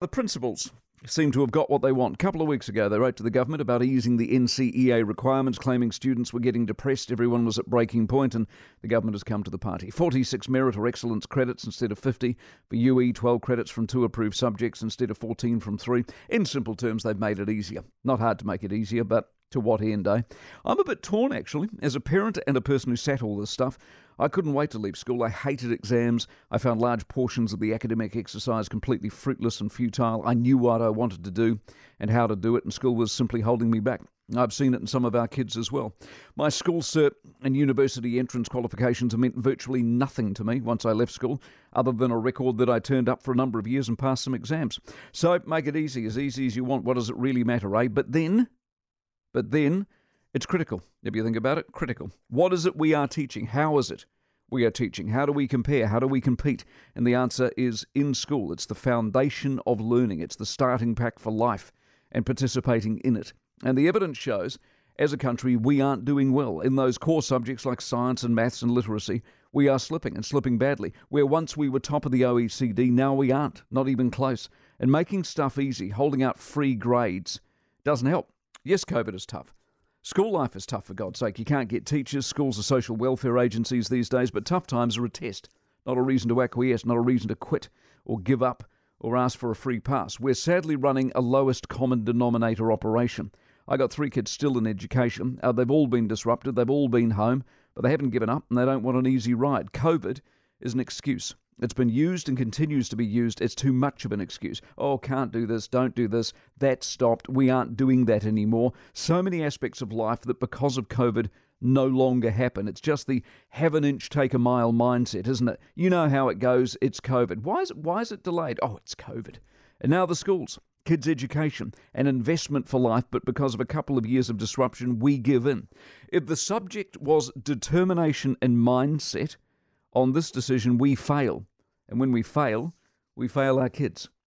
The principals seem to have got what they want. A couple of weeks ago, they wrote to the government about easing the NCEA requirements, claiming students were getting depressed, everyone was at breaking point, and the government has come to the party. 46 merit or excellence credits instead of 50. For UE, 12 credits from two approved subjects instead of 14 from three. In simple terms, they've made it easier. Not hard to make it easier, but to what end, eh? I'm a bit torn, actually. As a parent and a person who sat all this stuff, I couldn't wait to leave school. I hated exams. I found large portions of the academic exercise completely fruitless and futile. I knew what I wanted to do and how to do it, and school was simply holding me back. I've seen it in some of our kids as well. My school cert and university entrance qualifications have meant virtually nothing to me once I left school, other than a record that I turned up for a number of years and passed some exams. So make it easy, as easy as you want. What does it really matter, eh? But then but then it's critical. If you think about it, critical. What is it we are teaching? How is it we are teaching? How do we compare? How do we compete? And the answer is in school. It's the foundation of learning, it's the starting pack for life and participating in it. And the evidence shows as a country, we aren't doing well. In those core subjects like science and maths and literacy, we are slipping and slipping badly. Where once we were top of the OECD, now we aren't, not even close. And making stuff easy, holding out free grades, doesn't help. Yes, COVID is tough. School life is tough, for God's sake. You can't get teachers. Schools are social welfare agencies these days, but tough times are a test, not a reason to acquiesce, not a reason to quit or give up or ask for a free pass. We're sadly running a lowest common denominator operation. I got three kids still in education. Uh, they've all been disrupted, they've all been home, but they haven't given up and they don't want an easy ride. COVID is an excuse. It's been used and continues to be used. It's too much of an excuse. Oh, can't do this, don't do this. That stopped. We aren't doing that anymore. So many aspects of life that because of COVID no longer happen. It's just the have an inch, take a mile mindset, isn't it? You know how it goes. It's COVID. Why is it, why is it delayed? Oh, it's COVID. And now the schools, kids' education, an investment for life, but because of a couple of years of disruption, we give in. If the subject was determination and mindset, on this decision, we fail. And when we fail, we fail our kids.